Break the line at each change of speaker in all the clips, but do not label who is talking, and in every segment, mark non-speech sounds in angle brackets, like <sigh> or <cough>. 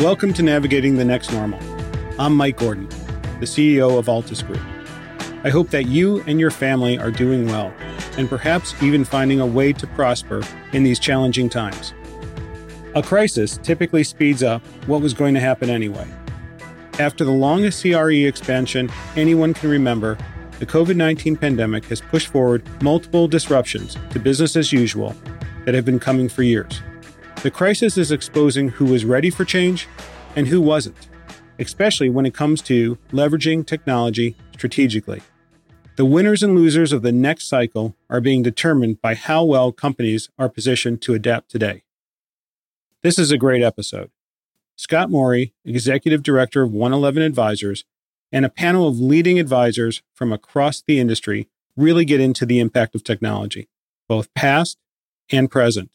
Welcome to Navigating the Next Normal. I'm Mike Gordon, the CEO of Altus Group. I hope that you and your family are doing well and perhaps even finding a way to prosper in these challenging times. A crisis typically speeds up what was going to happen anyway. After the longest CRE expansion anyone can remember, the COVID 19 pandemic has pushed forward multiple disruptions to business as usual that have been coming for years. The crisis is exposing who was ready for change and who wasn't, especially when it comes to leveraging technology strategically. The winners and losers of the next cycle are being determined by how well companies are positioned to adapt today. This is a great episode. Scott Morey, Executive Director of 111 Advisors, and a panel of leading advisors from across the industry really get into the impact of technology, both past and present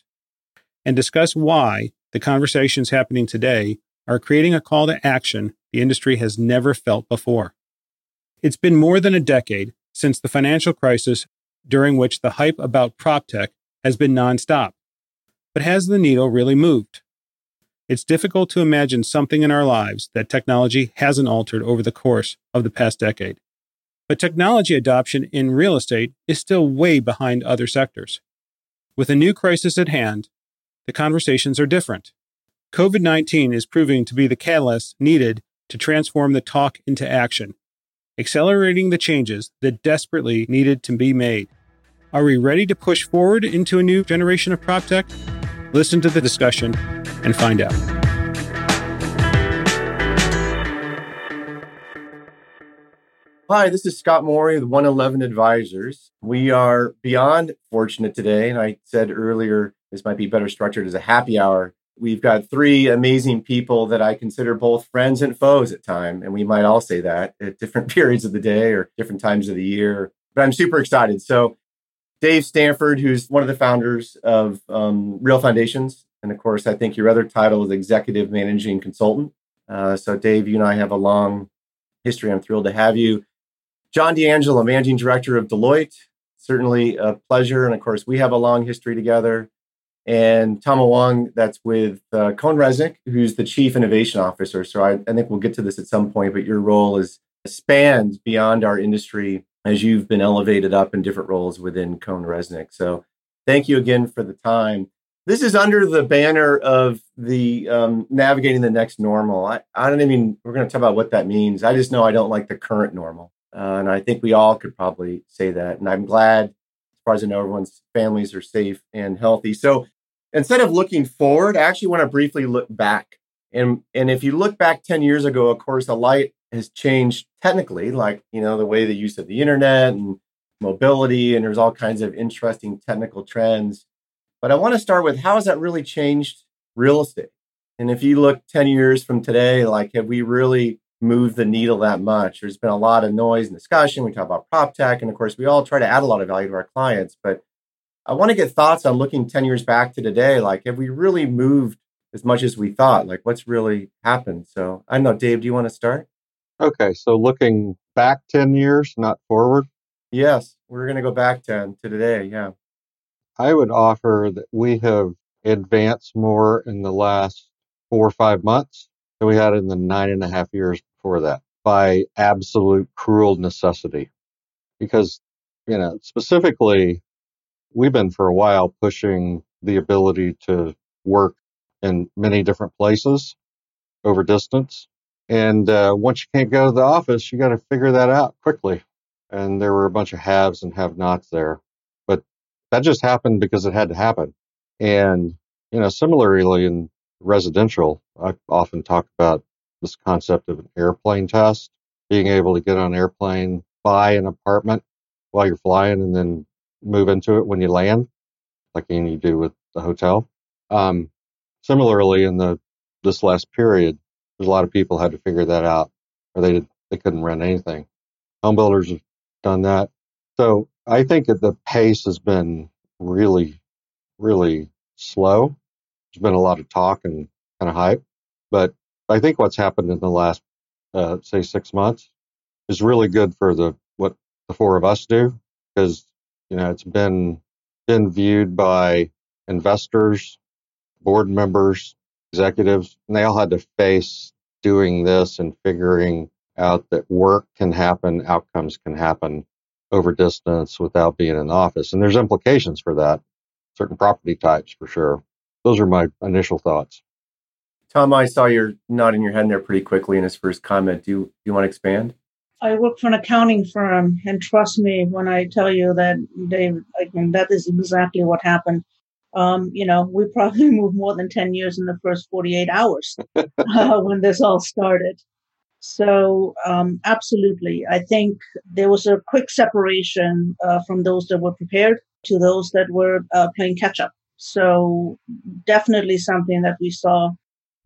and discuss why the conversations happening today are creating a call to action the industry has never felt before. It's been more than a decade since the financial crisis, during which the hype about prop tech has been nonstop. But has the needle really moved? It's difficult to imagine something in our lives that technology hasn't altered over the course of the past decade. But technology adoption in real estate is still way behind other sectors. With a new crisis at hand, the conversations are different. COVID 19 is proving to be the catalyst needed to transform the talk into action, accelerating the changes that desperately needed to be made. Are we ready to push forward into a new generation of prop tech? Listen to the discussion and find out.
Hi, this is Scott Morey with 111 Advisors. We are beyond fortunate today, and I said earlier this might be better structured as a happy hour. We've got three amazing people that I consider both friends and foes at time, and we might all say that at different <laughs> periods of the day or different times of the year. But I'm super excited. So, Dave Stanford, who's one of the founders of um, Real Foundations, and of course, I think your other title is Executive Managing Consultant. Uh, so, Dave, you and I have a long history. I'm thrilled to have you. John D'Angelo, Managing Director of Deloitte, certainly a pleasure. And of course, we have a long history together and Tama Wong, that's with uh, CohnReznick, who's the Chief Innovation Officer. So I, I, think we'll get to this at some point, but your role is spans beyond our industry as you've been elevated up in different roles within CohnReznick. So thank you again for the time. This is under the banner of the um, navigating the next normal. I, I don't even, we're going to talk about what that means. I just know I don't like the current normal. Uh, and I think we all could probably say that. And I'm glad, as far as I know, everyone's families are safe and healthy. So instead of looking forward, I actually want to briefly look back. And and if you look back 10 years ago, of course, the light has changed technically, like you know, the way the use of the internet and mobility, and there's all kinds of interesting technical trends. But I want to start with how has that really changed real estate? And if you look 10 years from today, like have we really moved the needle that much? There's been a lot of noise and discussion. We talk about prop tech, and of course, we all try to add a lot of value to our clients, but I want to get thoughts on looking 10 years back to today. Like, have we really moved as much as we thought? Like, what's really happened? So, I don't know, Dave, do you want to start?
Okay. So, looking back 10 years, not forward?
Yes. We're going to go back 10 to today. Yeah.
I would offer that we have advanced more in the last four or five months than we had in the nine and a half years before that by absolute cruel necessity. Because, you know, specifically, we've been for a while pushing the ability to work in many different places over distance. And uh, once you can't go to the office, you got to figure that out quickly. And there were a bunch of haves and have nots there. But that just happened because it had to happen. And, you know, similarly in residential, I often talk about this concept of an airplane test, being able to get on an airplane, buy an apartment while you're flying, and then move into it when you land, like you do with the hotel. Um, similarly, in the this last period, there's a lot of people had to figure that out, or they did, they couldn't rent anything. Home builders have done that, so I think that the pace has been really, really slow. There's been a lot of talk and kind of hype, but I think what's happened in the last, uh, say, six months is really good for the what the four of us do because you know, it's been been viewed by investors, board members, executives, and they all had to face doing this and figuring out that work can happen, outcomes can happen over distance without being in office. And there's implications for that, certain property types for sure. Those are my initial thoughts.
Tom, I saw you're nodding your head there pretty quickly in his first comment. Do you, do you want to expand?
I work for an accounting firm, and trust me when I tell you that they, I mean, that is exactly what happened. Um, you know, we <laughs> probably moved more than 10 years in the first 48 hours <laughs> uh, when this all started. So, um, absolutely. I think there was a quick separation uh, from those that were prepared to those that were uh, playing catch up. So, definitely something that we saw.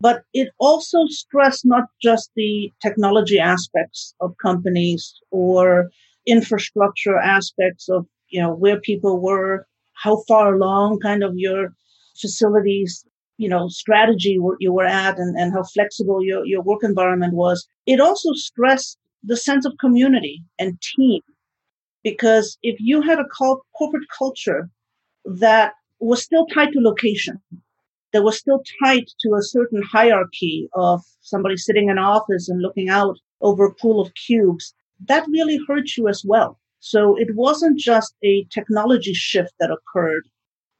But it also stressed not just the technology aspects of companies or infrastructure aspects of, you know, where people were, how far along kind of your facilities you know strategy you were at and, and how flexible your, your work environment was. It also stressed the sense of community and team. Because if you had a corporate culture that was still tied to location that was still tied to a certain hierarchy of somebody sitting in an office and looking out over a pool of cubes that really hurt you as well so it wasn't just a technology shift that occurred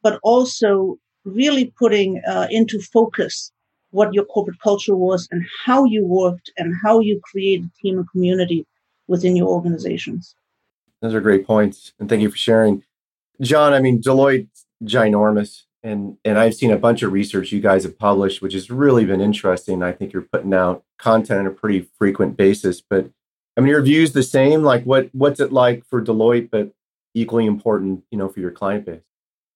but also really putting uh, into focus what your corporate culture was and how you worked and how you created team and community within your organizations.
Those are great points, and thank you for sharing, John. I mean, Deloitte's ginormous, and and I've seen a bunch of research you guys have published, which has really been interesting. I think you're putting out content on a pretty frequent basis, but I mean, your views the same. Like, what what's it like for Deloitte, but equally important, you know, for your client base?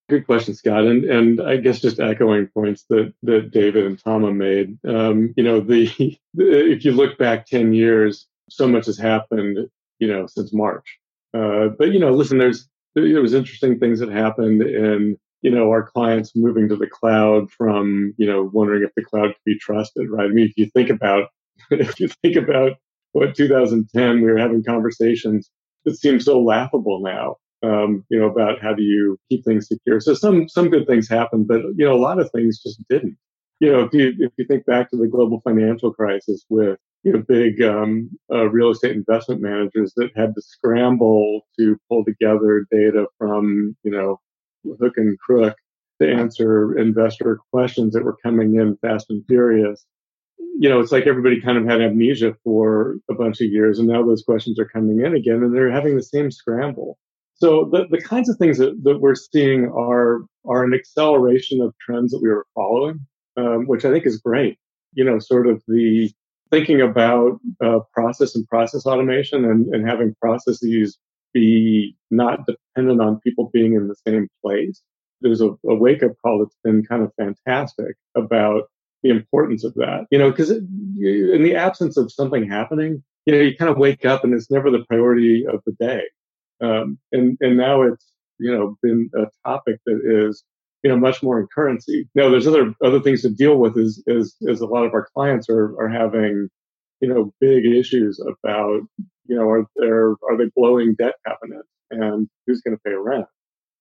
Good question, Scott. And and I guess just echoing points that that David and Tama made. Um, you know, the, <laughs> if you look back ten years, so much has happened. You know, since March. Uh, but you know, listen, there's there was interesting things that happened in you know our clients moving to the cloud from you know wondering if the cloud could be trusted, right? I mean, if you think about <laughs> if you think about what 2010, we were having conversations that seem so laughable now um, you know, about how do you keep things secure. So some some good things happened, but you know, a lot of things just didn't. You know, if you if you think back to the global financial crisis with you know big um, uh, real estate investment managers that had to scramble to pull together data from you know hook and crook to answer investor questions that were coming in fast and furious. You know, it's like everybody kind of had amnesia for a bunch of years, and now those questions are coming in again, and they're having the same scramble. So the, the kinds of things that, that we're seeing are are an acceleration of trends that we were following, um, which I think is great. You know, sort of the thinking about uh, process and process automation and, and having processes be not dependent on people being in the same place. There's a, a wake up call that's been kind of fantastic about the importance of that. You know, because in the absence of something happening, you know, you kind of wake up and it's never the priority of the day. Um, and, and now it's, you know, been a topic that is, you know, much more in currency. Now there's other, other things to deal with is, is, is a lot of our clients are, are having, you know, big issues about, you know, are there, are they blowing debt covenants and who's going to pay rent?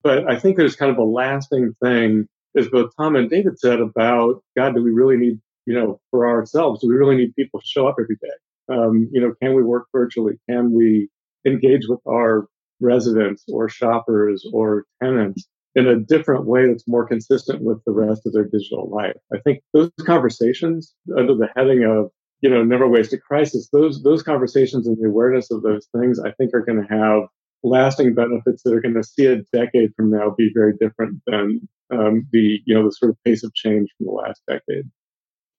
But I think there's kind of a lasting thing is both Tom and David said about, God, do we really need, you know, for ourselves, do we really need people to show up every day? Um, you know, can we work virtually? Can we engage with our residents or shoppers or tenants in a different way that's more consistent with the rest of their digital life. I think those conversations under the heading of, you know, never waste a crisis, those, those conversations and the awareness of those things, I think are going to have lasting benefits that are going to see a decade from now be very different than um, the, you know, the sort of pace of change from the last decade.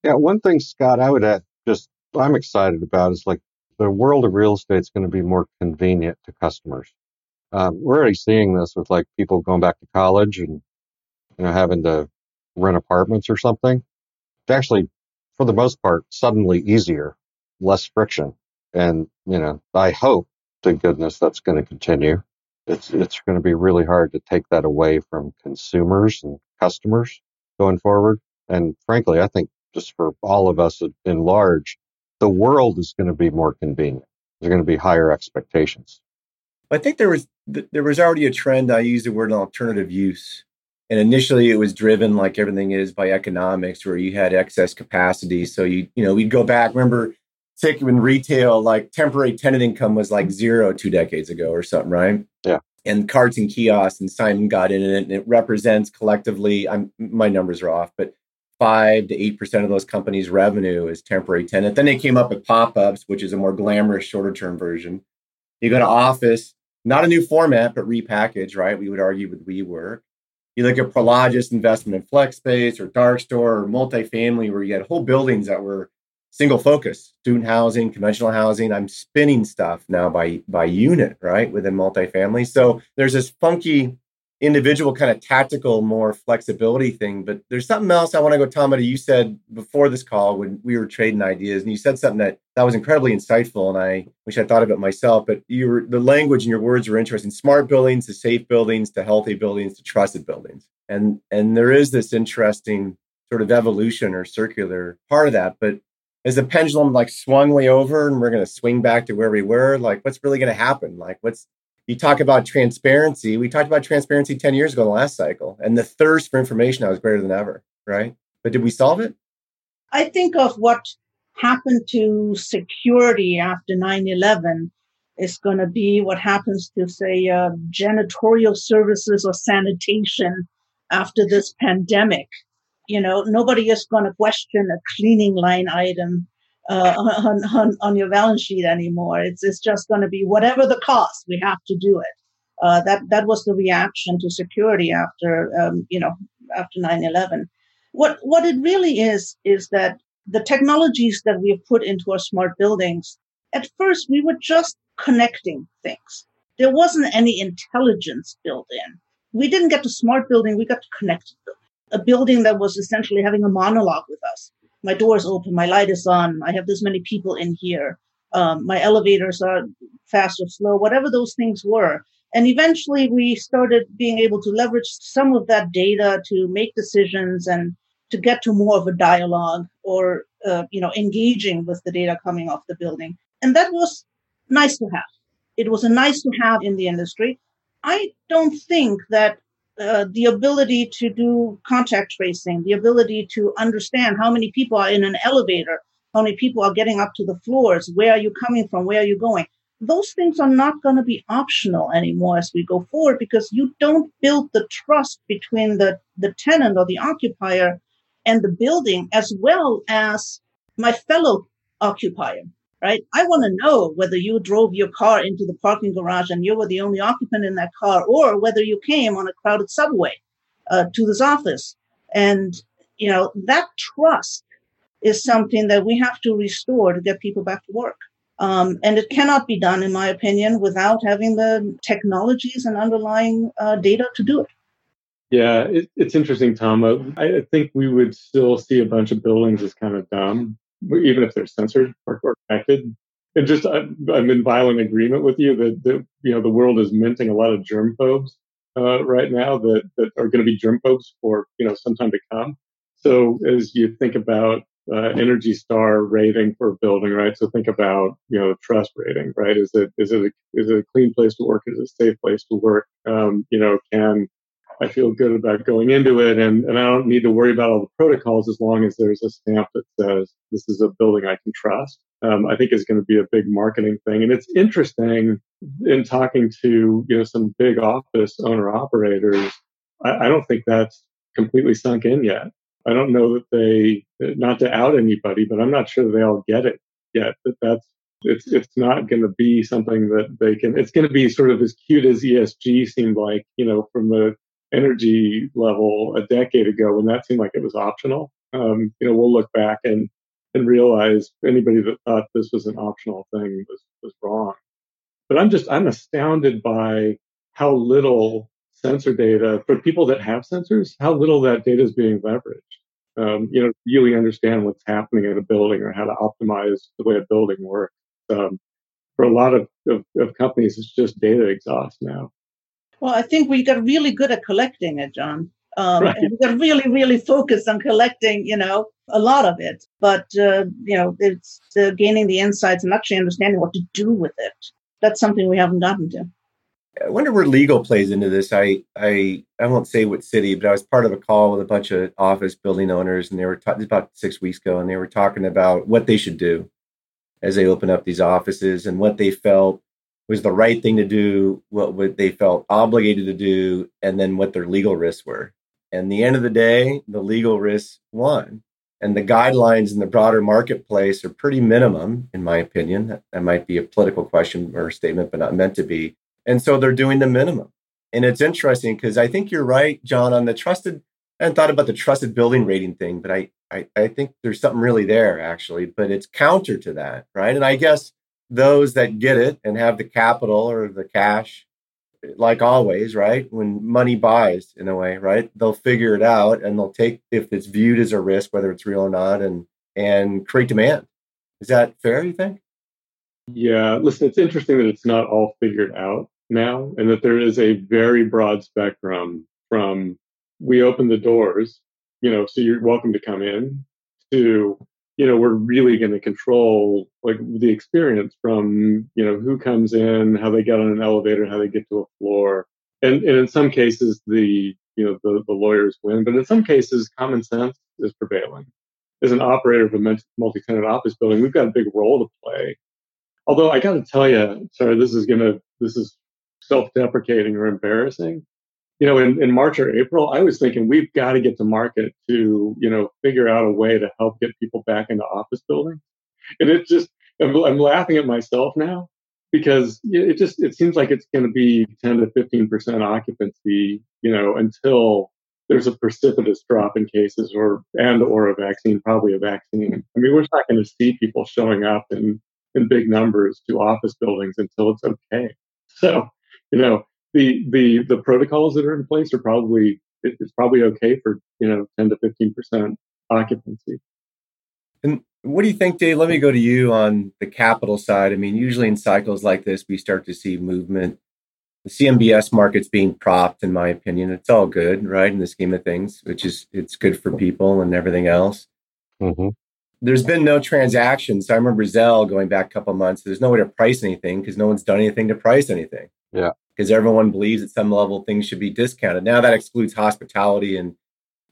Yeah. One thing, Scott, I would add just I'm excited about is like the world of real estate is going to be more convenient to customers. Um, we're already seeing this with like people going back to college and you know having to rent apartments or something. It's actually, for the most part, suddenly easier, less friction, and you know I hope to goodness that's going to continue. It's it's going to be really hard to take that away from consumers and customers going forward. And frankly, I think just for all of us in large, the world is going to be more convenient. There's going to be higher expectations.
I think there was there was already a trend. I use the word alternative use And initially it was driven like everything is by economics where you had excess capacity. So you, you know, we'd go back, remember tick when retail, like temporary tenant income was like zero two decades ago or something, right?
Yeah.
And carts and kiosks and Simon got in it and it represents collectively, I'm my numbers are off, but five to eight percent of those companies' revenue is temporary tenant. Then they came up with pop-ups, which is a more glamorous, shorter term version. You go to office, not a new format, but repackaged, right? We would argue with WeWork. You look at Prologis investment in flex space or dark store or multifamily, where you had whole buildings that were single focus, student housing, conventional housing. I'm spinning stuff now by by unit, right, within multifamily. So there's this funky individual kind of tactical, more flexibility thing. But there's something else I want to go, Tom, to you said before this call when we were trading ideas, and you said something that that was incredibly insightful, and I wish I thought of it myself. But you were the language and your words were interesting. Smart buildings to safe buildings to healthy buildings to trusted buildings, and and there is this interesting sort of evolution or circular part of that. But as the pendulum like swung way over and we're going to swing back to where we were, like what's really going to happen? Like what's you talk about transparency. We talked about transparency 10 years ago in the last cycle, and the thirst for information now is greater than ever, right? But did we solve it?
I think of what happened to security after 9 11 is going to be what happens to, say, uh, janitorial services or sanitation after this pandemic. You know, nobody is going to question a cleaning line item uh, on, on, on your balance sheet anymore. It's, it's just going to be whatever the cost, we have to do it. Uh, that, that was the reaction to security after, um, you know, after 9-11. What, what it really is, is that the technologies that we have put into our smart buildings, at first we were just connecting things. There wasn't any intelligence built in. We didn't get to smart building, we got to building. A building that was essentially having a monologue with us my door is open, my light is on, I have this many people in here, um, my elevators are fast or slow, whatever those things were. And eventually we started being able to leverage some of that data to make decisions and to get to more of a dialogue or, uh, you know, engaging with the data coming off the building. And that was nice to have. It was a nice to have in the industry. I don't think that uh, the ability to do contact tracing, the ability to understand how many people are in an elevator, how many people are getting up to the floors, where are you coming from, where are you going. Those things are not going to be optional anymore as we go forward because you don't build the trust between the, the tenant or the occupier and the building as well as my fellow occupier right? I want to know whether you drove your car into the parking garage and you were the only occupant in that car, or whether you came on a crowded subway uh, to this office. And, you know, that trust is something that we have to restore to get people back to work. Um, and it cannot be done, in my opinion, without having the technologies and underlying uh, data to do it.
Yeah, it, it's interesting, Tom. I, I think we would still see a bunch of buildings as kind of dumb even if they're censored or, or connected. And just I'm, I'm, in violent agreement with you that, that, you know the world is minting a lot of germ phobes uh, right now that that are going to be germ phobes for you know some time to come. So as you think about uh, Energy Star rating for a building, right? So think about you know trust rating, right? Is it is it a, is it a clean place to work? Is it a safe place to work? Um, you know, can I feel good about going into it, and, and I don't need to worry about all the protocols as long as there's a stamp that says this is a building I can trust. Um, I think is going to be a big marketing thing, and it's interesting in talking to you know some big office owner operators. I, I don't think that's completely sunk in yet. I don't know that they, not to out anybody, but I'm not sure they all get it yet. That that's it's it's not going to be something that they can. It's going to be sort of as cute as ESG seemed like, you know, from the energy level a decade ago when that seemed like it was optional. Um, you know, we'll look back and and realize anybody that thought this was an optional thing was was wrong. But I'm just I'm astounded by how little sensor data for people that have sensors, how little that data is being leveraged. Um, you know, really understand what's happening in a building or how to optimize the way a building works. Um, for a lot of, of, of companies, it's just data exhaust now.
Well, I think we got really good at collecting it, John. Um, right. and we got really, really focused on collecting, you know, a lot of it. But, uh, you know, it's uh, gaining the insights and actually understanding what to do with it. That's something we haven't gotten to.
I wonder where legal plays into this. I I I won't say what city, but I was part of a call with a bunch of office building owners, and they were ta- about six weeks ago, and they were talking about what they should do as they open up these offices and what they felt was the right thing to do, what, they felt obligated to do, and then what their legal risks were. And the end of the day, the legal risks won. And the guidelines in the broader marketplace are pretty minimum, in my opinion. That, that might be a political question or statement, but not meant to be. And so they're doing the minimum. And it's interesting because I think you're right, John, on the trusted. I hadn't thought about the trusted building rating thing, but I, I, I think there's something really there actually, but it's counter to that, right? And I guess those that get it and have the capital or the cash, like always, right? When money buys in a way, right? They'll figure it out and they'll take if it's viewed as a risk, whether it's real or not, and and create demand. Is that fair, you think?
Yeah, listen, it's interesting that it's not all figured out now and that there is a very broad spectrum from we open the doors, you know, so you're welcome to come in to, you know, we're really going to control like the experience from, you know, who comes in, how they get on an elevator, how they get to a floor. And, and in some cases, the, you know, the, the lawyers win, but in some cases, common sense is prevailing. As an operator of a multi-tenant office building, we've got a big role to play. Although I got to tell you, sorry, this is gonna, this is self-deprecating or embarrassing. You know, in, in March or April, I was thinking we've got to get to market to, you know, figure out a way to help get people back into office buildings. And it just, I'm, I'm laughing at myself now because it just, it seems like it's going to be 10 to 15% occupancy, you know, until there's a precipitous drop in cases or, and or a vaccine, probably a vaccine. I mean, we're not going to see people showing up in, in big numbers to office buildings until it's okay. So, you know, the the the protocols that are in place are probably it's probably okay for you know 10 to 15 percent occupancy.
And what do you think, Dave? Let me go to you on the capital side. I mean, usually in cycles like this, we start to see movement. The CMBS market's being propped, in my opinion. It's all good, right, in the scheme of things, which is it's good for people and everything else. Mm-hmm. There's been no transactions. So I remember Zell going back a couple months. There's no way to price anything because no one's done anything to price anything.
Yeah.
Because everyone believes at some level things should be discounted. Now that excludes hospitality and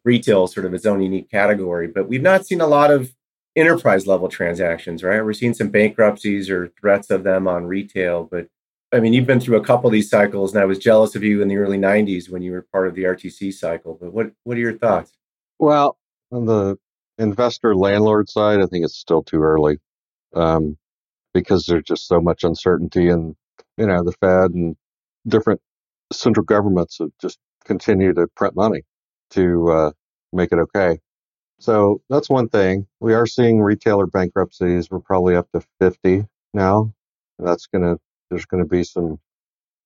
retail, sort of its own unique category. But we've not seen a lot of enterprise level transactions, right? We're seeing some bankruptcies or threats of them on retail. But I mean, you've been through a couple of these cycles, and I was jealous of you in the early 90s when you were part of the RTC cycle. But what, what are your thoughts?
Well, on the investor landlord side, I think it's still too early um, because there's just so much uncertainty and you know, the Fed and different central governments have just continue to print money to uh, make it okay. So that's one thing. We are seeing retailer bankruptcies. We're probably up to 50 now. That's going to, there's going to be some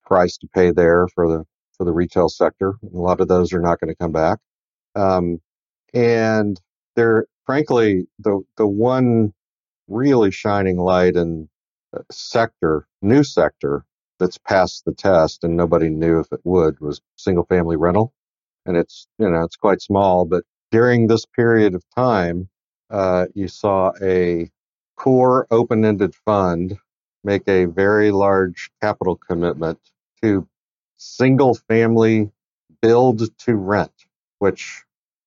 price to pay there for the, for the retail sector. A lot of those are not going to come back. Um, and there, frankly, the, the one really shining light in sector, new sector that's passed the test and nobody knew if it would was single family rental. And it's, you know, it's quite small, but during this period of time, uh, you saw a core open ended fund make a very large capital commitment to single family build to rent, which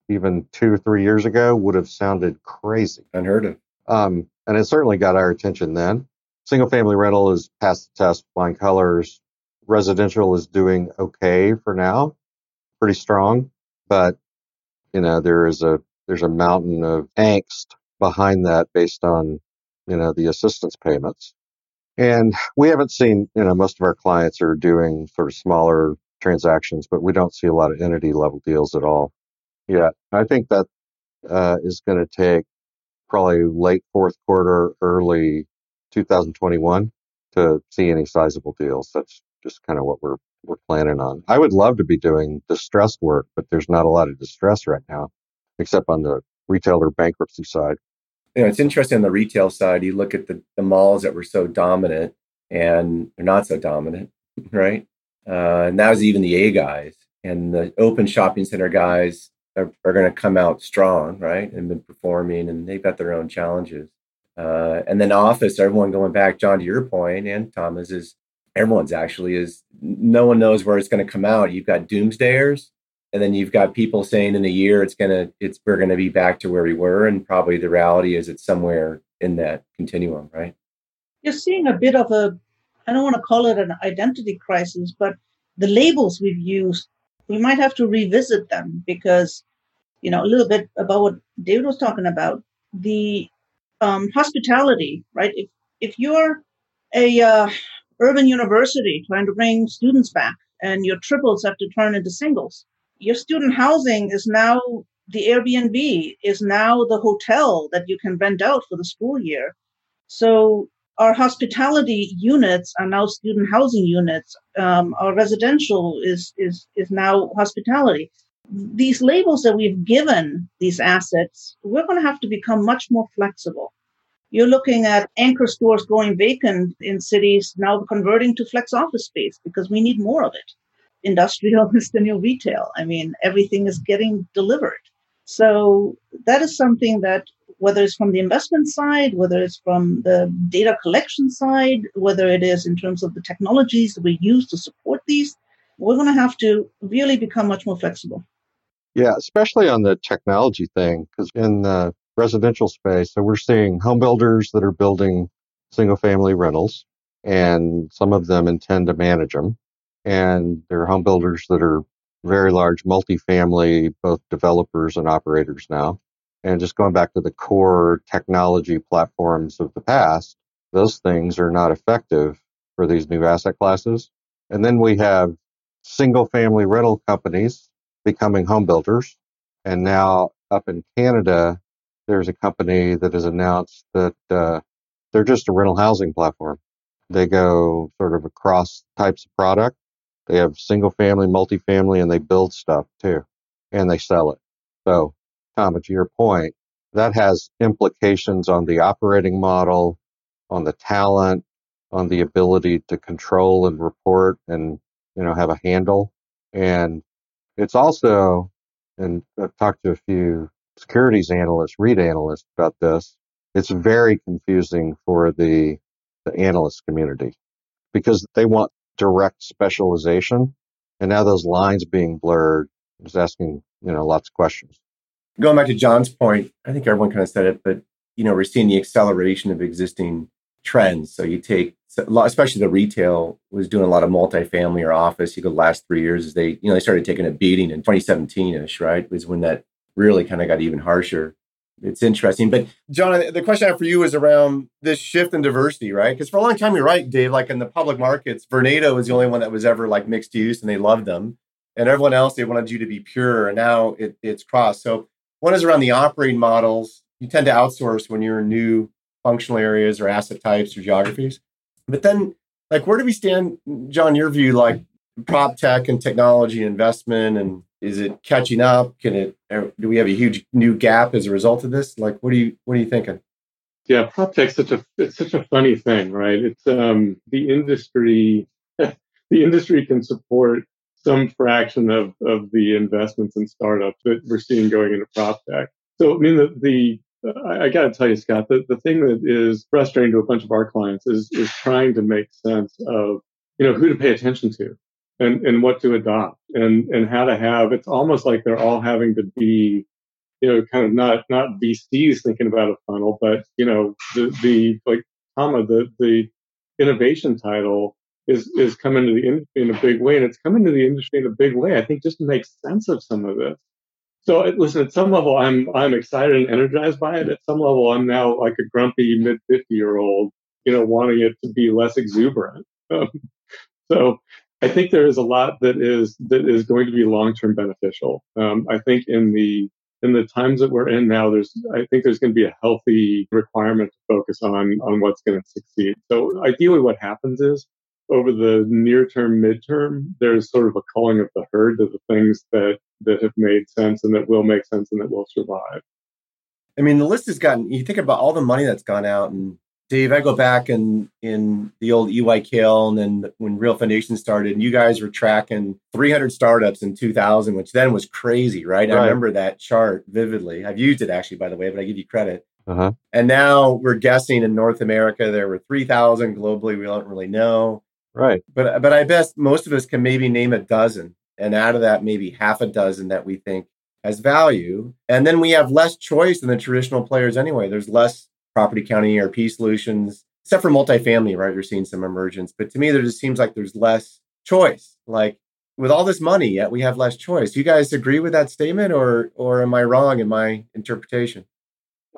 even two or three years ago would have sounded crazy.
Unheard of.
Um, and it certainly got our attention then. Single family rental is past the test, flying colors. Residential is doing okay for now, pretty strong, but you know there is a there's a mountain of angst behind that based on you know the assistance payments. And we haven't seen, you know, most of our clients are doing sort of smaller transactions, but we don't see a lot of entity level deals at all yet. I think that uh, is going to take probably late fourth quarter, early 2021 to see any sizable deals. That's just kind of what we're we're planning on. I would love to be doing distress work, but there's not a lot of distress right now, except on the retailer bankruptcy side.
You know, it's interesting on the retail side. You look at the, the malls that were so dominant, and they're not so dominant, <laughs> right? Uh, and that was even the A guys and the open shopping center guys are, are going to come out strong, right? And been performing, and they've got their own challenges. Uh, and then office, everyone going back, John, to your point, and Thomas is everyone's actually is no one knows where it's going to come out. You've got doomsdayers, and then you've got people saying in a year it's gonna it's we're gonna be back to where we were, and probably the reality is it's somewhere in that continuum, right?
You're seeing a bit of a I don't want to call it an identity crisis, but the labels we've used, we might have to revisit them because, you know, a little bit about what David was talking about, the um, hospitality, right? If if you're a uh, urban university trying to bring students back and your triples have to turn into singles, your student housing is now the Airbnb is now the hotel that you can rent out for the school year. So our hospitality units are now student housing units. Um, our residential is is is now hospitality. These labels that we've given these assets, we're going to have to become much more flexible. You're looking at anchor stores going vacant in cities now converting to flex office space because we need more of it. Industrial is the new retail. I mean, everything is getting delivered. So that is something that whether it's from the investment side, whether it's from the data collection side, whether it is in terms of the technologies that we use to support these, we're going to have to really become much more flexible.
Yeah, especially on the technology thing, because in the residential space, so we're seeing home builders that are building single family rentals, and some of them intend to manage them. And there are home builders that are very large multifamily, both developers and operators now. And just going back to the core technology platforms of the past, those things are not effective for these new asset classes. And then we have single family rental companies becoming home builders. And now up in Canada, there's a company that has announced that uh, they're just a rental housing platform. They go sort of across types of product. They have single family, multifamily, and they build stuff too, and they sell it. So Tom, to your point, that has implications on the operating model, on the talent, on the ability to control and report and, you know, have a handle. And it's also, and I've talked to a few securities analysts, REIT analysts about this. It's very confusing for the, the analyst community because they want direct specialization. And now those lines being blurred is asking, you know, lots of questions
going back to John's point, I think everyone kind of said it, but you know, we're seeing the acceleration of existing trends. So you take, especially the retail was doing a lot of multifamily or office. You go last three years as they, you know, they started taking a beating in 2017 ish, right? Was when that really kind of got even harsher. It's interesting. But John, the question I have for you is around this shift in diversity, right? Because for a long time, you're right, Dave, like in the public markets, Vornado was the only one that was ever like mixed use and they loved them. And everyone else, they wanted you to be pure. And now it, it's crossed. So one is around the operating models. You tend to outsource when you're in new functional areas or asset types or geographies. But then, like, where do we stand, John? Your view, like prop tech and technology investment, and is it catching up? Can it? Er, do we have a huge new gap as a result of this? Like, what are you what are you thinking?
Yeah, prop tech's such a it's such a funny thing, right? It's um the industry <laughs> the industry can support some fraction of, of the investments in startups that we're seeing going into prop tech. So, I mean, the, the I, I got to tell you, Scott, the, the thing that is frustrating to a bunch of our clients is, is trying to make sense of, you know, who to pay attention to and, and what to adopt and, and how to have, it's almost like they're all having to be, you know, kind of not, not VCs thinking about a funnel, but, you know, the, the, like, Tama, the, the innovation title is is coming to the industry in a big way, and it's coming to the industry in a big way. I think just to make sense of some of this. So it listen, at some level, I'm I'm excited and energized by it. At some level, I'm now like a grumpy mid fifty year old, you know, wanting it to be less exuberant. Um, so I think there is a lot that is that is going to be long term beneficial. Um, I think in the in the times that we're in now, there's I think there's going to be a healthy requirement to focus on on what's going to succeed. So ideally, what happens is over the near term, midterm, there's sort of a culling of the herd to the things that that have made sense and that will make sense and that will survive.
I mean, the list has gotten. You think about all the money that's gone out, and Dave, I go back in, in the old EY and then when Real Foundation started, and you guys were tracking 300 startups in 2000, which then was crazy, right? right. I remember that chart vividly. I've used it actually, by the way, but I give you credit. Uh-huh. And now we're guessing in North America there were 3,000. Globally, we don't really know
Right.
But but I bet most of us can maybe name a dozen, and out of that, maybe half a dozen that we think has value. And then we have less choice than the traditional players anyway. There's less property accounting ERP solutions, except for multifamily, right? You're seeing some emergence. But to me, there just seems like there's less choice. Like with all this money, yet we have less choice. You guys agree with that statement, or or am I wrong in my interpretation?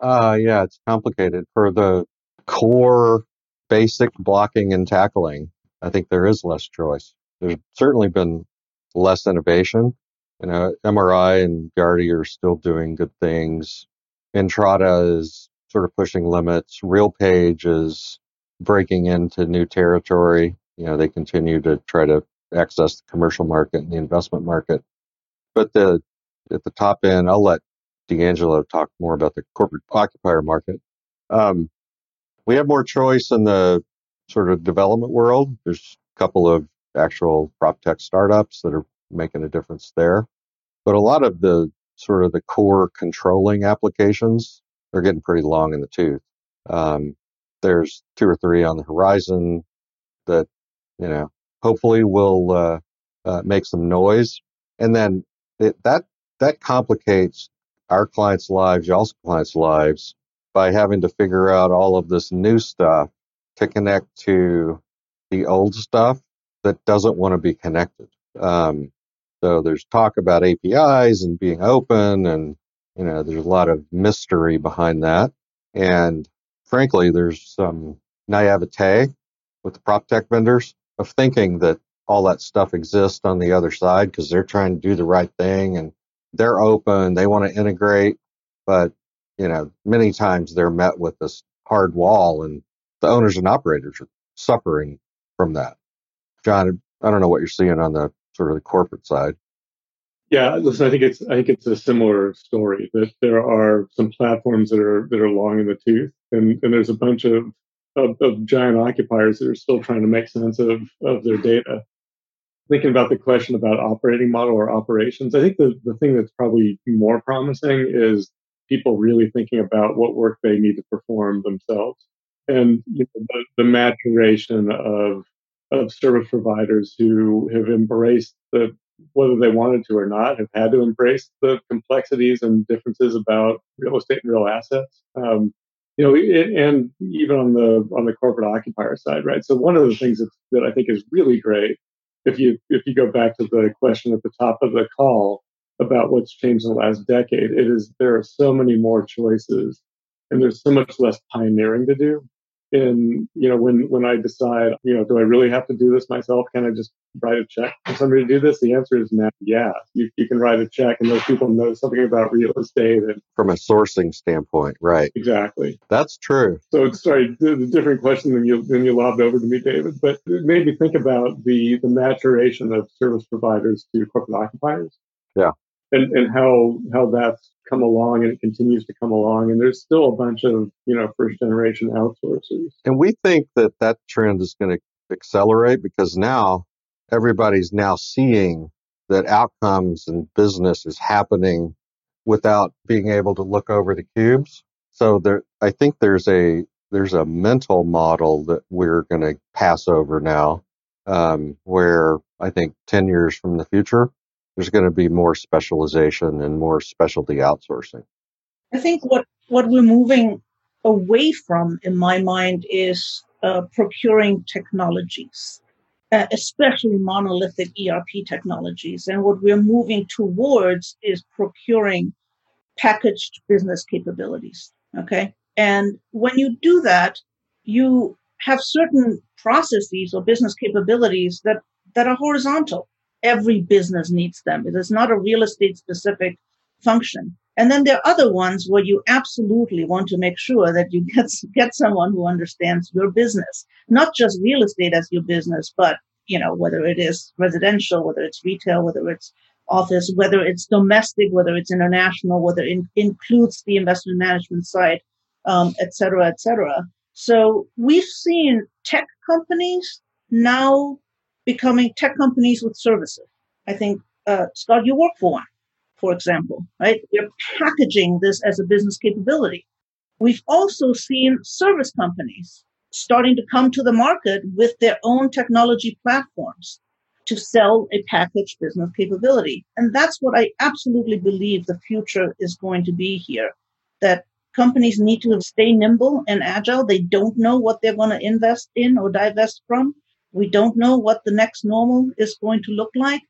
Uh yeah, it's complicated. For the core basic blocking and tackling, I think there is less choice. There's certainly been less innovation. You know, MRI and Yardi are still doing good things. Entrata is sort of pushing limits. RealPage is breaking into new territory. You know, they continue to try to access the commercial market and the investment market. But the at the top end, I'll let D'Angelo talk more about the corporate occupier market. Um, we have more choice in the sort of development world. There's a couple of actual prop tech startups that are making a difference there. But a lot of the sort of the core controlling applications are getting pretty long in the tooth. Um, there's two or three on the horizon that, you know, hopefully will uh, uh, make some noise. And then it, that that complicates our clients' lives, y'all's clients' lives, by having to figure out all of this new stuff to connect to the old stuff that doesn't want to be connected. Um, so there's talk about APIs and being open, and you know there's a lot of mystery behind that. And frankly, there's some naivete with the prop tech vendors of thinking that all that stuff exists on the other side because they're trying to do the right thing and they're open, they want to integrate, but you know, many times they're met with this hard wall and the owners and operators are suffering from that. John, I don't know what you're seeing on the sort of the corporate side.
Yeah, listen, I think it's I think it's a similar story that there are some platforms that are that are long in the tooth, and, and there's a bunch of, of, of giant occupiers that are still trying to make sense of of their data thinking about the question about operating model or operations, I think the, the thing that's probably more promising is people really thinking about what work they need to perform themselves. And you know, the, the maturation of of service providers who have embraced the whether they wanted to or not have had to embrace the complexities and differences about real estate and real assets. Um, you know, it, and even on the on the corporate occupier side, right? So one of the things that, that I think is really great if you if you go back to the question at the top of the call about what's changed in the last decade, it is there are so many more choices and there's so much less pioneering to do and you know when when i decide you know do i really have to do this myself? Can i just write a check for somebody to do this? The answer is now yeah you, you can write a check and those people know something about real estate and
from a sourcing standpoint right.
Exactly.
That's true.
So sorry the, the different question than you than you lobbed over to me david but it made me think about the the maturation of service providers to corporate occupiers.
Yeah
and and how how that's come along and it continues to come along. And there's still a bunch of you know first generation outsourcers.
And we think that that trend is going to accelerate because now everybody's now seeing that outcomes and business is happening without being able to look over the cubes. So there i think there's a there's a mental model that we're going to pass over now um, where i think 10 years from the future there's going to be more specialization and more specialty outsourcing.
I think what, what we're moving away from, in my mind, is uh, procuring technologies, uh, especially monolithic ERP technologies. And what we're moving towards is procuring packaged business capabilities. Okay. And when you do that, you have certain processes or business capabilities that, that are horizontal every business needs them. It is not a real estate specific function. And then there are other ones where you absolutely want to make sure that you <laughs> get, get someone who understands your business, not just real estate as your business, but you know, whether it is residential, whether it's retail, whether it's office, whether it's domestic, whether it's international, whether it includes the investment management side, um, et cetera, et cetera. So we've seen tech companies now becoming tech companies with services. I think, uh, Scott, you work for one, for example, right? They're packaging this as a business capability. We've also seen service companies starting to come to the market with their own technology platforms to sell a packaged business capability. And that's what I absolutely believe the future is going to be here. That companies need to stay nimble and agile. They don't know what they're going to invest in or divest from. We don't know what the next normal is going to look like.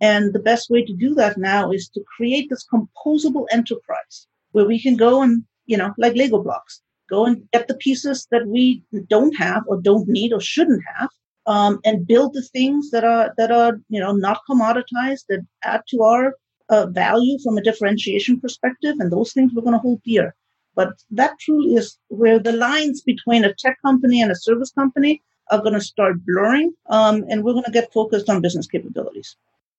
And the best way to do that now is to create this composable enterprise where we can go and, you know, like Lego blocks, go and get the pieces that we don't have or don't need or shouldn't have um, and build the things that are that are you know not commoditized that add to our uh, value from a differentiation perspective and those things we're going to hold dear but that truly is where the lines between a tech company and a service company are going to start blurring um, and we're going to get focused on business capabilities.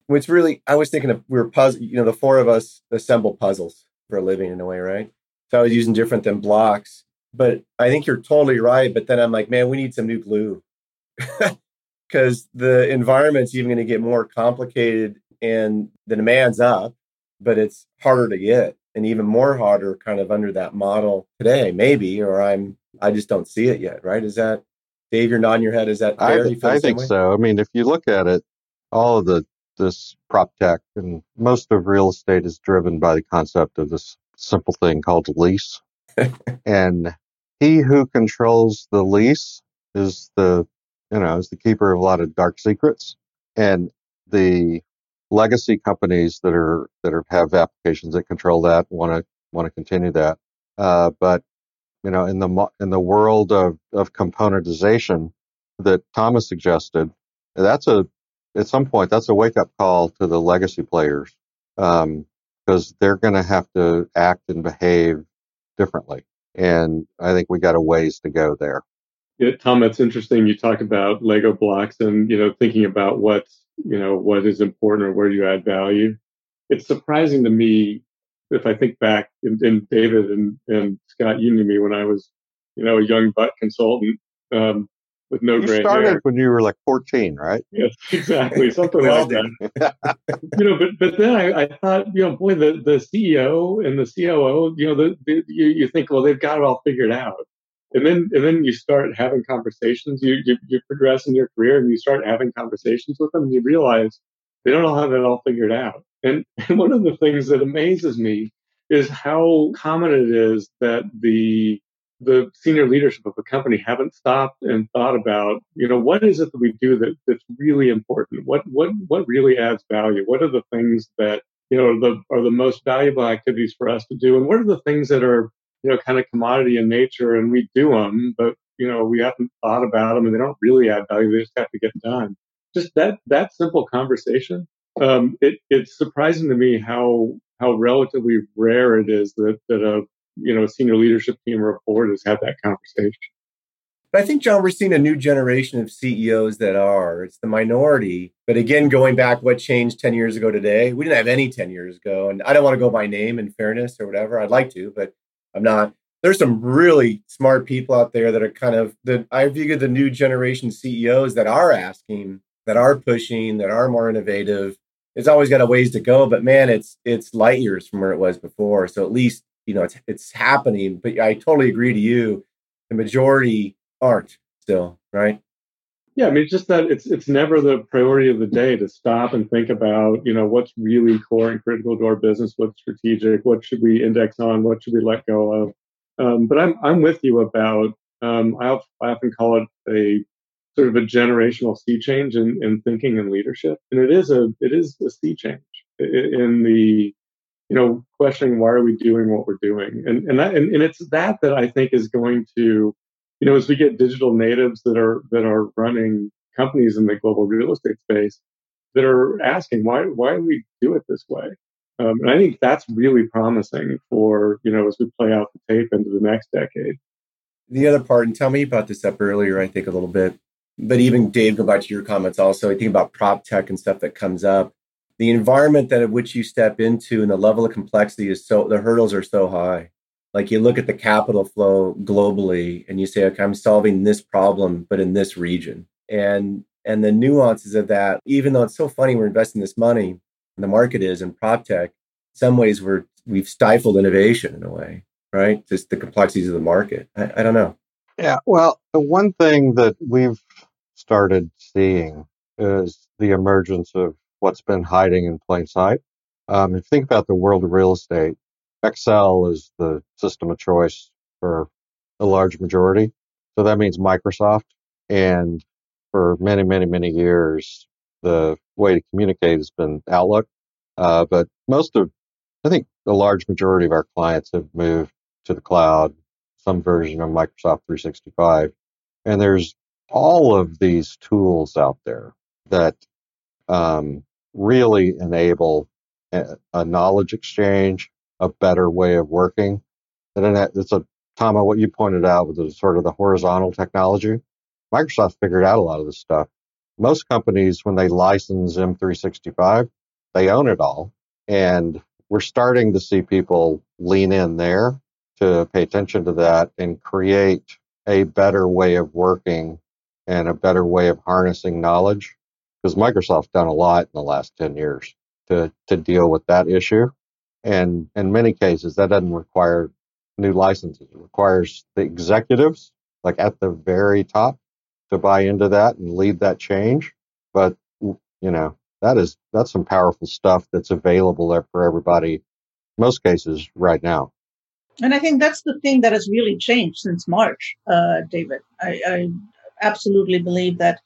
What's really i was thinking of we were puzzle you know the four of us assemble puzzles for a living in a way right? So i was using different than blocks but i think you're totally right but then i'm like man we need some new glue. <laughs> Because the environment's even going to get more complicated and the demand's up, but it's harder to get and even more harder kind of under that model today, maybe, or I'm, I just don't see it yet, right? Is that, Dave, you're nodding your head. Is that fair?
I, I think way? so. I mean, if you look at it, all of the, this prop tech and most of real estate is driven by the concept of this simple thing called lease. <laughs> and he who controls the lease is the you know, is the keeper of a lot of dark secrets. And the legacy companies that are that are, have applications that control that want to want to continue that. Uh, but you know, in the in the world of of componentization that Thomas suggested, that's a at some point that's a wake up call to the legacy players because um, they're going to have to act and behave differently. And I think we got a ways to go there.
Yeah, Tom, that's interesting. You talk about Lego blocks and you know thinking about what you know what is important or where you add value. It's surprising to me if I think back in, in David and, and Scott, you knew me when I was you know a young butt consultant um, with no
you
gray
started
hair.
when you were like 14, right?
Yes, exactly, something like that. you know, but but then I, I, thought, you know, boy, the, the CEO and the COO, you know, the, the you, you think, well, they've got it all figured out and then and then you start having conversations. You, you you progress in your career, and you start having conversations with them, and you realize they don't all have it all figured out. <laughs> And, one of the things that amazes me is how common it is that the the senior leadership of a company haven't stopped and thought about, you know, what is it that we do that, that's really important? What what what really adds value? What are the things that you know the are the most valuable activities for us to do, and what are the things that are you know, kind of commodity in nature and we do them, but, you know, we haven't thought about them and they don't really add value. They just have to get done. Just that, that simple conversation. Um, it, it's surprising to me how, how relatively rare it is that, that a, you know, senior leadership team or a board has had that conversation.
But I think, John, we're seeing a new generation of CEOs that are. It's the minority. But again, going back, what changed 10 years ago today? We didn't have any 10 years ago. And I don't want to go by name in fairness or whatever. I'd like to, but I'm not. There's some really smart people out there that are kind of the I view the new generation CEOs that are asking, that are pushing, that are more innovative. It's always got a ways to go, but man, it's it's light years from where it was before. So at least you know it's it's happening. But I totally agree to you. The majority aren't still right.
Yeah, I mean, it's just that it's it's never the priority of the day to stop and think about, you know, what's really core and critical to our business, what's strategic, what should we index on, what should we let go of. Um, but I'm I'm with you about. Um, I, I often call it a sort of a generational sea change in, in thinking and leadership, and it is a it is a sea change in the you know questioning why are we doing what we're doing, and and that and, and it's that that I think is going to you know, as we get digital natives that are that are running companies in the global real estate space that are asking why why do we do it this way? Um, and I think that's really promising for you know as we play out the tape into the next decade.
The other part, and tell me about this up earlier, I think a little bit, but even Dave, go back to your comments also. I think about prop tech and stuff that comes up. The environment that at which you step into and the level of complexity is so the hurdles are so high. Like you look at the capital flow globally and you say okay i'm solving this problem but in this region. And and the nuances of that even though it's so funny we're investing this money and the market is in prop tech some ways we're we've stifled innovation in a way right? Just the complexities of the market. I, I don't know.
Yeah, well, the one thing that we've started seeing is the emergence of what's been hiding in plain sight. Um, if you think about the world of real estate, Excel is the system of choice for a large majority. So that means Microsoft. And for many, many, many years, the way to communicate has been Outlook. Uh, but most of, I think the large majority of our clients have moved to the cloud, some version of Microsoft 365. And there's all of these tools out there that um, really enable a, knowledge exchange, a better way of working. And it's a Tama, what you pointed out with the sort of the horizontal technology. Microsoft figured out a lot of this stuff. Most companies, when they license M365, they own it all. And we're starting to see people lean in there to pay attention to that and create a better way of working and a better way of harnessing knowledge. Because Microsoft's done a lot in the last 10 years to, to deal with that issue. And in many cases, that doesn't require new licenses. It requires the executives, like at the very top, to buy into that and lead that change. But you know, that is that's some powerful stuff that's available there for everybody. Most cases right now.
And I think that's the thing that has really changed since March, uh, David. I, I absolutely believe that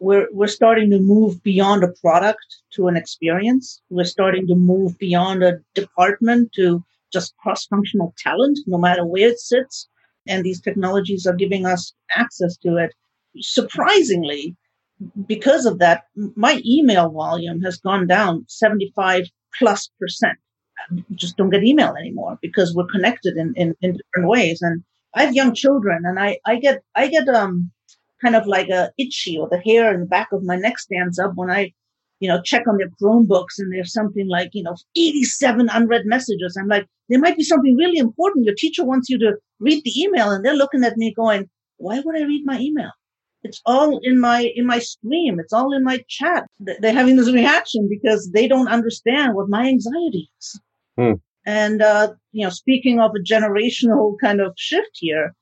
we're we're starting to move beyond a product to an experience. We're starting to move beyond a department to just cross-functional talent, no matter where it sits. And these technologies are giving us access to it. Surprisingly, because of that, my email volume has gone down 75 plus percent. I just don't get email anymore because we're connected in, in, in different ways. And I have young children and I, I get, I get, um, kind of like a itchy or the hair in the back of my neck stands up when I, you know, check on their Chromebooks and there's something like, you know, 87 unread messages. I'm like, there might be something really important. Your teacher wants you to read the email and they're looking at me going, why would I read my email? It's all in my, in my stream. It's all in my chat. They're having this reaction because they don't understand what my anxiety is. Hmm. And, uh, you know, speaking of a generational kind of shift here,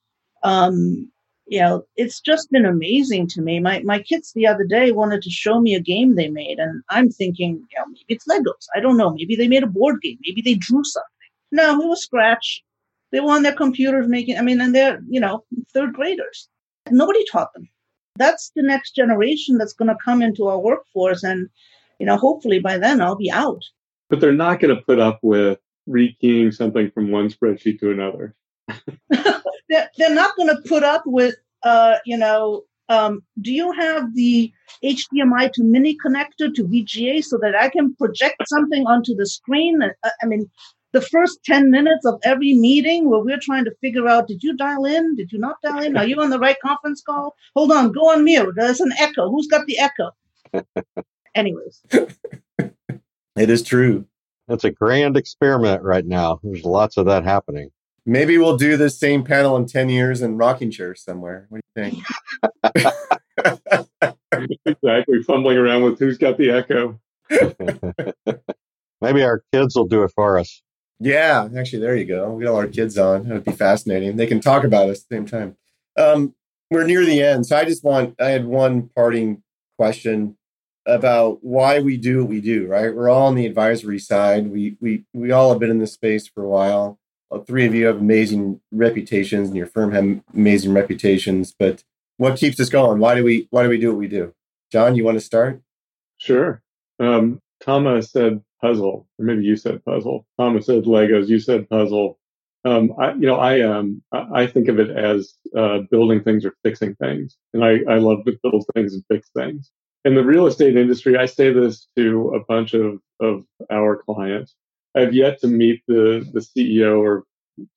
um, you know, it's just been amazing to me. My my kids the other day wanted to show me a game they made, and I'm thinking, you know, maybe it's Legos. I don't know. Maybe they made a board game. Maybe they drew something. No, it was Scratch. They were on their computers making. I mean, and they're you know third graders. Nobody taught them. That's the next generation that's going to come into our workforce, and you know, hopefully by then I'll be out.
But they're not going to put up with rekeying something from one spreadsheet to another. <laughs>
they're, they're not going to put up with, uh, you know, um, do you have the HDMI to mini connector to VGA so that I can project something onto the screen? Uh, I mean, the first 10 minutes of every meeting where we're trying to figure out did you dial in? Did you not dial in? Are you on the right conference call? Hold on, go on mute. There's an echo. Who's got the echo? <laughs> Anyways.
it is true.
It's a grand experiment right now. There's lots of that happening.
Maybe we'll do the same panel in 10 years in rocking chairs somewhere. What do you think? <laughs> <laughs>
exactly. Fumbling around with who's got the echo. <laughs>
Maybe our kids will do it for us.
Yeah, actually, there you go. We got all our kids on. It would be fascinating. They can talk about us at the same time. Um, we're near the end. So I just want, I had one parting question about why we do what we do, right? We're all on the advisory side. We, we, we all have been in this space for a while all three of you have amazing reputations and your firm have amazing reputations but what keeps us going? Why do we why do we do what we do? John you want to start?
Sure. Um, thomas said puzzle or maybe you said puzzle. Thomas said legos you said puzzle. Um, I, you know, I um, I think of it as uh, building things or fixing things, and I, I love to build things and fix things. In the real estate industry, I say this to a bunch of of our clients. I've yet to meet the the CEO or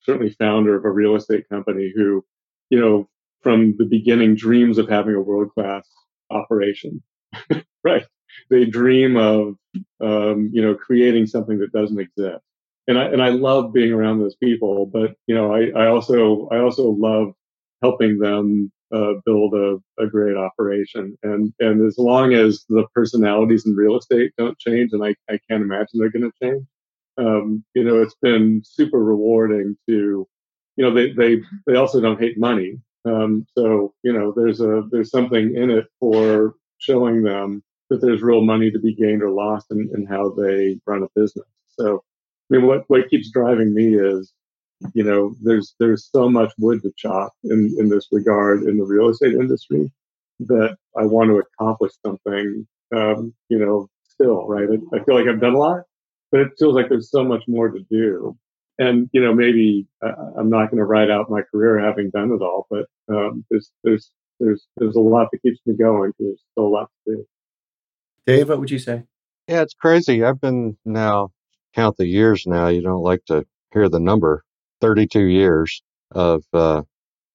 certainly founder of a real estate company who, you know, from the beginning dreams of having a world class operation. <laughs> right? They dream of, um, you know, creating something that doesn't exist. And I and I love being around those people, but you know, I, I also I also love helping them uh, build a, a great operation. And and as long as the personalities in real estate don't change, and I, I can't imagine they're going to change, um, you know, it's been super rewarding to, you know, they, they, they also don't hate money. Um, so you know, there's a there's something in it for showing them that there's real money to be gained or lost in, in how they run a business. So, I mean, what what keeps driving me is, you know, there's there's so much wood to chop in in this regard in the real estate industry that I want to accomplish something. Um, you know, still right. I, I feel like I've done a lot, but it feels like there's so much more to do and you know maybe uh, I'm not going to write out my career having done it all, but um, there's there's there's there's a lot that keeps me going. There's still a lot to do.
Dave, what would you say?
Yeah, it's crazy. I've been now count the years now. You don't like to hear the number. Thirty-two years of uh,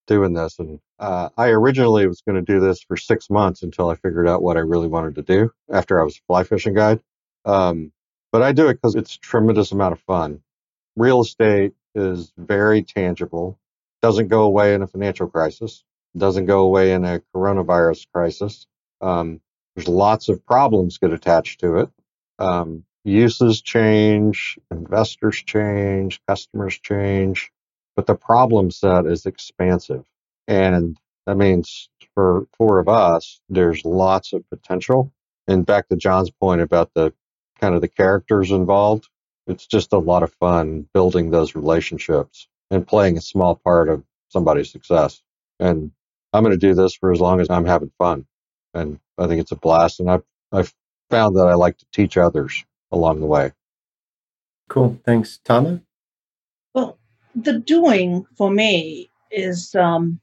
doing this, and uh, I originally was going to do this for six months until I figured out what I really wanted to do after I was a fly fishing guide. Um, but I do it because it's a tremendous amount of fun real estate is very tangible, doesn't go away in a financial crisis, doesn't go away in a coronavirus crisis. Um, there's lots of problems get attached to it. Um, uses change, investors change, customers change, but the problem set is expansive. And that means for four of us, there's lots of potential. And back to John's point about the kind of the characters involved, it's just a lot of fun building those relationships and playing a small part of somebody's success. And I'm going to do this for as long as I'm having fun. And I think it's a blast. And I've, I've found that I like to teach others along the way.
Cool. Thanks. Tama?
Well, the doing for me is um,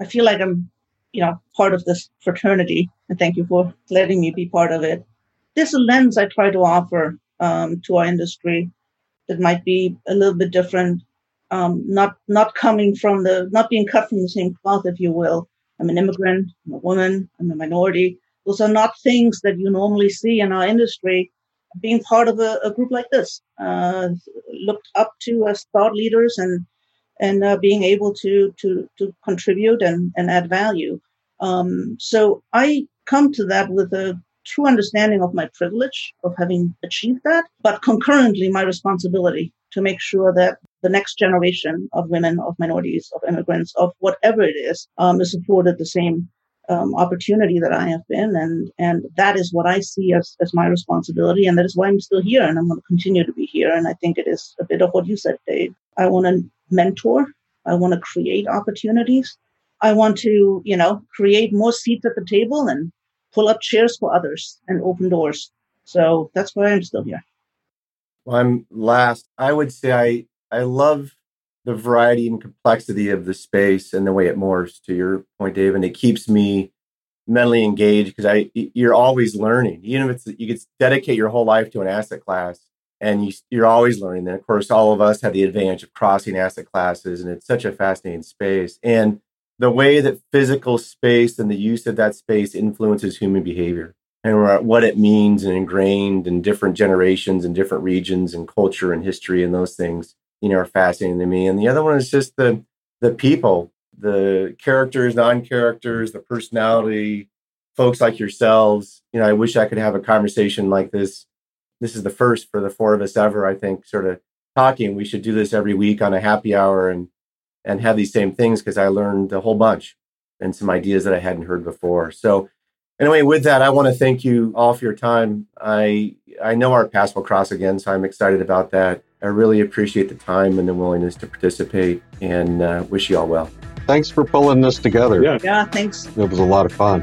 I feel like I'm, you know, part of this fraternity. And thank you for letting me be part of it. This lens I try to offer um, to our industry that might be a little bit different, um, not not coming from the not being cut from the same cloth, if you will. I'm an immigrant, I'm a woman, I'm a minority. Those are not things that you normally see in our industry. Being part of a, a group like this, uh, looked up to as thought leaders and and uh, being able to to to contribute and, and add value. Um, so I come to that with a true understanding of my privilege of having achieved that, but concurrently my responsibility to make sure that the next generation of women, of minorities, of immigrants, of whatever it is, um, is afforded the same um, opportunity that I have been, and and that is what I see as as my responsibility, and that is why I'm still here, and I'm going to continue to be here. And I think it is a bit of what you said, Dave. I want to mentor. I want to create opportunities. I want to, you know, create more seats at the table and pull up chairs for others and open doors. So that's why I'm still here.
Well, I'm last. I would say I I love the variety and complexity of the space and the way it morphs. To your point, Dave, and it keeps me mentally engaged because I you're always learning. Even if it's you could dedicate your whole life to an asset class, and you you're always learning. And of course, all of us have the advantage of crossing asset classes, and it's such a fascinating space. And the way that physical space and the use of that space influences human behavior and what it means and ingrained in different generations and different regions and culture and history and those things you know are fascinating to me. And the other one is just the the people the characters non-characters the personality folks like yourselves. You know i wish i could have a conversation like this. This is the first for the four of us ever i think sort of talking. We should do this every week on a happy hour and and have these same things because I learned a whole bunch and some ideas that I hadn't heard before. So anyway, with that, I want to thank you all for your time. I I know our paths will cross again, so I'm excited about that. I really appreciate the time and the willingness to participate, and uh, wish you all well.
Thanks for pulling this together.
Yeah,
Yeah, thanks.
It was a lot of fun.